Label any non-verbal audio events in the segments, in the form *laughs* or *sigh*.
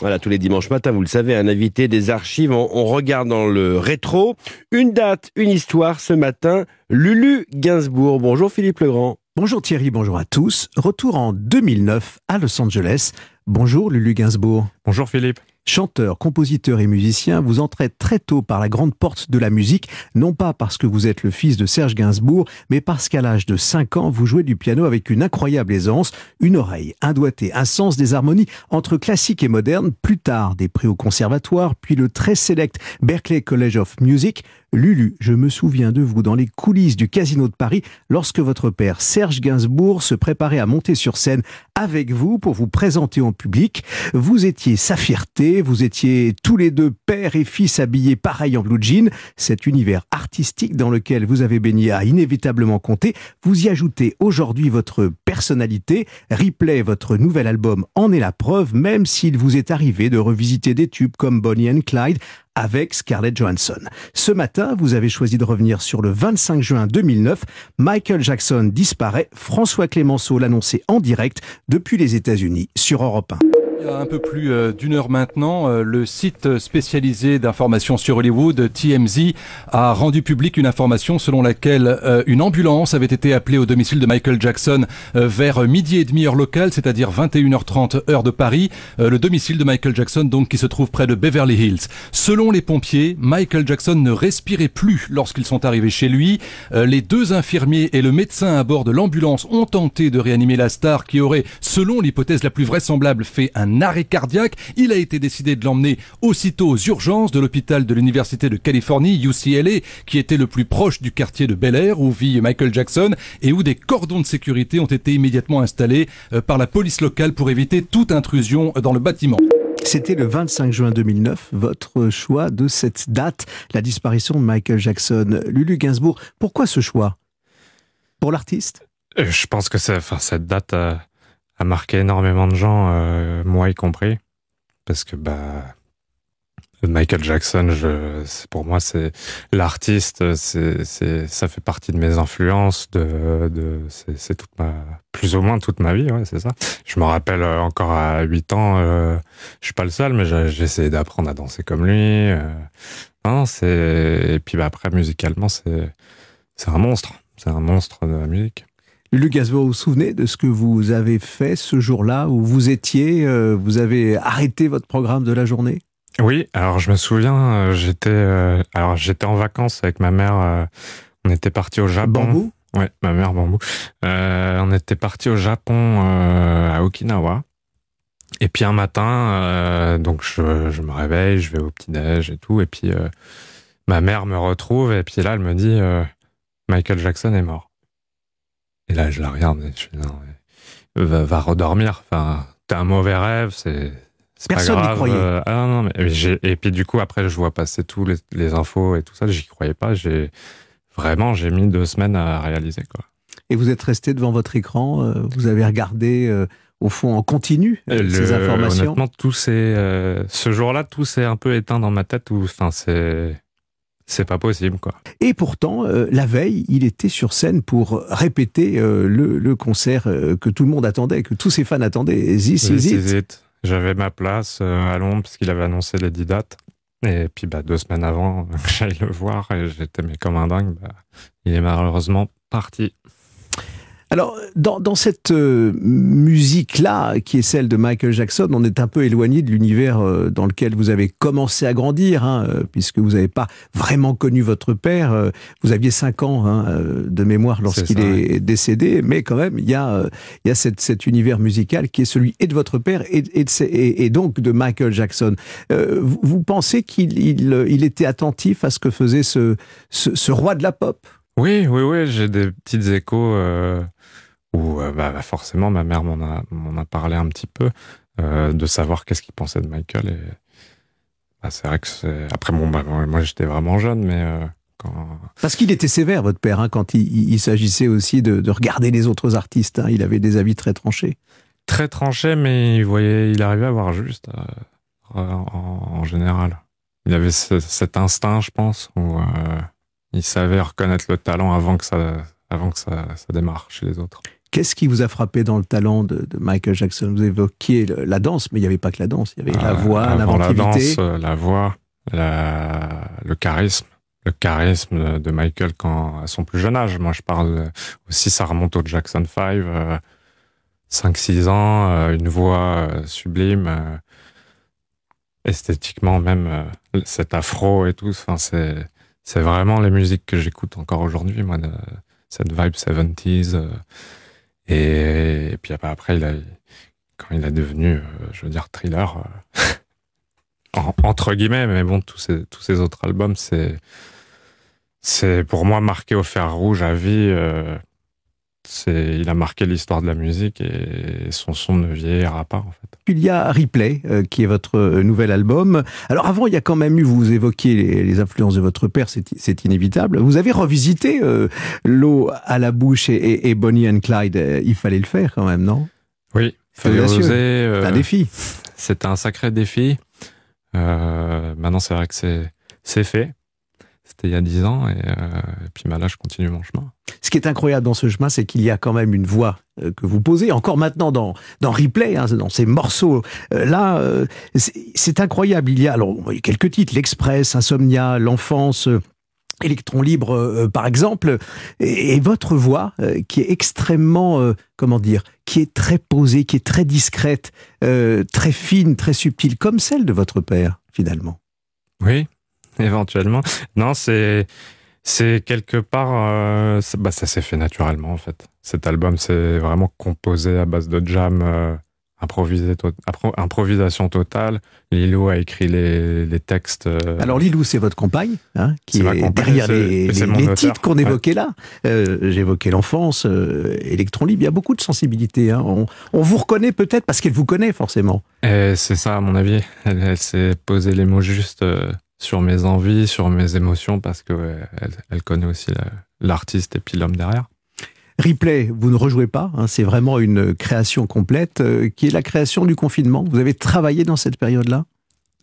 Voilà, tous les dimanches matins, vous le savez, un invité des archives, on, on regarde dans le rétro. Une date, une histoire ce matin, Lulu Gainsbourg. Bonjour Philippe Legrand. Bonjour Thierry, bonjour à tous. Retour en 2009 à Los Angeles. Bonjour Lulu Gainsbourg. Bonjour Philippe. Chanteur, compositeur et musicien, vous entrez très tôt par la grande porte de la musique, non pas parce que vous êtes le fils de Serge Gainsbourg, mais parce qu'à l'âge de 5 ans, vous jouez du piano avec une incroyable aisance, une oreille, un doigté, un sens des harmonies entre classique et moderne, plus tard des prix au conservatoire, puis le très sélect Berklee College of Music. Lulu, je me souviens de vous dans les coulisses du Casino de Paris lorsque votre père Serge Gainsbourg se préparait à monter sur scène avec vous pour vous présenter en public. Vous étiez sa fierté, vous étiez tous les deux père et fils habillés pareil en blue jean. Cet univers artistique dans lequel vous avez baigné a inévitablement compté. Vous y ajoutez aujourd'hui votre personnalité. Replay, votre nouvel album, en est la preuve, même s'il vous est arrivé de revisiter des tubes comme Bonnie and Clyde avec Scarlett Johansson. Ce matin, vous avez choisi de revenir sur le 25 juin 2009. Michael Jackson disparaît. François Clémenceau l'annonçait en direct depuis les États-Unis sur Europe 1. Il y a un peu plus euh, d'une heure maintenant, euh, le site spécialisé d'information sur Hollywood, TMZ, a rendu public une information selon laquelle euh, une ambulance avait été appelée au domicile de Michael Jackson vers midi et demi heure locale, c'est-à-dire 21h30 heure de Paris, le domicile de Michael Jackson donc qui se trouve près de Beverly Hills. Selon les pompiers, Michael Jackson ne respirait plus lorsqu'ils sont arrivés chez lui. Les deux infirmiers et le médecin à bord de l'ambulance ont tenté de réanimer la star qui aurait, selon l'hypothèse la plus vraisemblable, fait un arrêt cardiaque. Il a été décidé de l'emmener aussitôt aux urgences de l'hôpital de l'Université de Californie, UCLA, qui était le plus proche du quartier de Bel Air où vit Michael Jackson et où des cordons de sécurité ont été immédiatement installés euh, par la police locale pour éviter toute intrusion dans le bâtiment. C'était le 25 juin 2009, votre choix de cette date, la disparition de Michael Jackson. Lulu Gainsbourg, pourquoi ce choix? Pour l'artiste? Euh, Je pense que enfin, cette date a marqué énormément de gens, euh, moi y compris, parce que bah Michael Jackson, pour moi, c'est l'artiste, c'est, ça fait partie de mes influences, de, de c'est, toute ma, plus ou moins toute ma vie, ouais, c'est ça. Je me rappelle euh, encore à 8 ans, euh, je suis pas le seul, mais j'ai, essayé d'apprendre à danser comme lui. Euh, non, c'est, et puis bah, après, musicalement, c'est, c'est un monstre, c'est un monstre de la musique. Lucas, vous vous souvenez de ce que vous avez fait ce jour-là où vous étiez, euh, vous avez arrêté votre programme de la journée? Oui, alors je me souviens, euh, j'étais euh, alors j'étais en vacances avec ma mère, on était parti au Japon. Bambou? Ouais, ma mère Bambou. on était parti au Japon à Okinawa. Et puis un matin, donc je, je, me réveille, je vais au petit-déj et tout, et puis ma mère me retrouve, et puis là elle me dit Michael Jackson est mort. Et là, je la regarde et je dis non, va, va redormir. Enfin, t'as un mauvais rêve, c'est. Personne n'y croyait. Euh, ah non, mais et puis du coup après je vois passer tous les, les infos et tout ça, j'y croyais pas. J'ai vraiment j'ai mis deux semaines à réaliser quoi. Et vous êtes resté devant votre écran, euh, vous avez regardé euh, au fond en continu ces informations? Honnêtement, tout ce jour-là, tout s'est un peu éteint dans ma tête. Enfin, c'est c'est pas possible, quoi. Et pourtant, euh, la veille, il était sur scène pour répéter euh, le, le, concert euh, que tout le monde attendait, que tous ses fans attendaient. This, it. J'avais ma place à Londres parce qu'il avait annoncé les 10 dates. Et puis bah, deux semaines avant, *laughs* j'allais le voir et j'étais mais comme un dingue. Bah, il est malheureusement parti. Alors, dans, dans cette euh, musique-là, qui est celle de Michael Jackson, on est un peu éloigné de l'univers euh, dans lequel vous avez commencé à grandir, hein, euh, puisque vous n'avez pas vraiment connu votre père. vous aviez 5 ans hein, de mémoire lorsqu'il est, décédé, mais quand même, il y a, y a cette, cet univers musical qui est celui et de votre père et, et, et donc de Michael Jackson. Vous, vous, pensez qu'il il, il était attentif à ce que faisait ce, ce, ce roi de la pop? Oui, oui, oui, j'ai des petites échos euh, où euh, bah, forcément ma mère m'en a, m'en a parlé un petit peu euh, de savoir qu'est-ce qu'il pensait de Michael. Et bah, c'est vrai que c'est... après bon, bah, moi j'étais vraiment jeune, mais euh, quand... parce qu'il était sévère votre père hein, quand il, il, s'agissait aussi de, de, regarder les autres artistes. Hein, il avait des avis très tranchés. Très tranchés, mais il voyait, il arrivait à voir juste euh, en, en, général. Il avait ce, cet instinct, je pense, où il savait reconnaître le talent avant que ça, avant que ça, ça démarre chez les autres. Qu'est-ce qui vous a frappé dans le talent de, Michael Jackson? Vous évoquiez la danse, mais il n'y avait pas que la danse, il y avait la voix, l'inventivité. La danse, la voix, le charisme le charisme de Michael quand à son plus jeune âge. Moi, je parle aussi, ça remonte au Jackson 5, 5-6 ans, euh, une voix euh, sublime, euh, esthétiquement même, cet afro et tout. Enfin, c'est, c'est vraiment les musiques que j'écoute encore aujourd'hui, moi, cette vibe 70s. Et, puis après, il a, quand il est devenu, je veux dire, thriller, *laughs* entre guillemets, mais bon, tous ces, autres albums, c'est, pour moi marqué au fer rouge à vie. Euh, il a marqué l'histoire de la musique et son son ne vieillira pas en fait. Il y a Replay euh, qui est votre euh, nouvel album. Alors avant, il y a quand même eu, vous évoquiez les, influences de votre père, c'est, inévitable. Vous avez revisité l'eau à la bouche et, Bonnie and Clyde. Il fallait le faire quand même, non? Oui, fallait oser. un défi. C'était un sacré défi. maintenant, c'est vrai que c'est c'est fait. C'était il y a dix ans, et, euh, puis bah, là, je continue mon chemin. Ce qui est incroyable dans ce chemin, c'est qu'il y a quand même une voix euh, que vous posez, encore maintenant dans, dans Replay, hein, dans ces morceaux. Euh, là, c'est incroyable. Il y a alors quelques titres, L'Express, Insomnia, L'Enfance. Électron libre, par exemple, et, votre voix, qui est extrêmement, comment dire, qui est très posée, qui est très discrète, très fine, très subtile, comme celle de votre père, finalement. Oui, *laughs* éventuellement. Non, c'est c'est quelque part, euh, bah, ça s'est fait naturellement en fait. Cet album, c'est vraiment composé à base de jam, euh, improvisé, improvisation totale. Lilou a écrit les, les textes. Euh, Alors Lilou, c'est votre compagne, hein, qui est, derrière les, les, titres qu'on évoquait là. Euh, J'évoquais l'enfance, Electron Libre. Il y a beaucoup de sensibilité. Hein. On, on, vous reconnaît peut-être parce qu'elle vous connaît forcément. C'est ça, à mon avis. Elle, elle s'est posé les mots justes sur mes envies, sur mes émotions, parce que elle, connaît aussi l'artiste et puis l'homme derrière. Replay, vous ne rejouez pas, hein, c'est vraiment une création complète, euh, qui est la création du confinement? Vous avez travaillé dans cette période-là?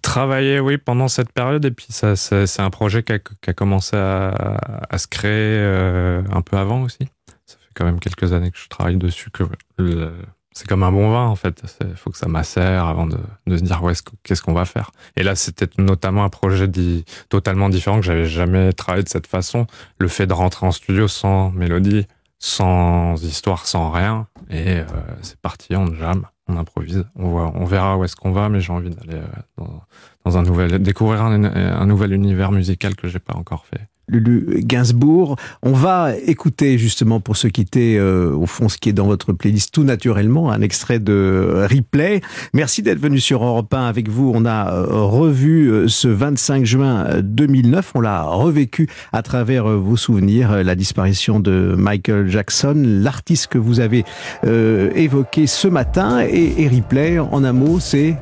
Travaillé, oui, pendant cette période, et puis ça, c'est un projet qui a, commencé à, se créer euh, un peu avant aussi. Ça fait quand même quelques années que je travaille dessus, que le, c'est comme un bon vin en fait. Il faut que ça macère avant de, se dire qu'est-ce qu'on va faire. Et là, c'était notamment un projet dit, totalement différent que j'avais jamais travaillé de cette façon. Le fait de rentrer en studio sans mélodie, sans histoire, sans rien, et euh, c'est parti, on jam, on improvise, on voit, on verra où est-ce qu'on va, mais j'ai envie d'aller euh, dans, dans, un nouvel, découvrir un, un nouvel univers musical que j'ai pas encore fait. Lulu Gainsbourg. On va écouter justement pour se quitter euh, au fond ce qui est dans votre playlist tout naturellement, un extrait de replay. Merci d'être venu sur Europe 1 avec vous. On a euh, revu euh, ce 25 juin 2009, on l'a revécu à travers vos souvenirs, la disparition de Michael Jackson, l'artiste que vous avez évoqué ce matin et, et replay en un mot, c'est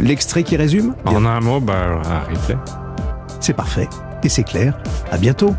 l'extrait qui résume En un mot, bah, replay. C'est parfait et c'est clair. À bientôt.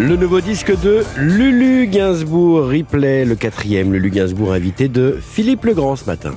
Le nouveau disque de Lulu Gainsbourg, replay, le quatrième Lulu Gainsbourg invité de Philippe Legrand ce matin.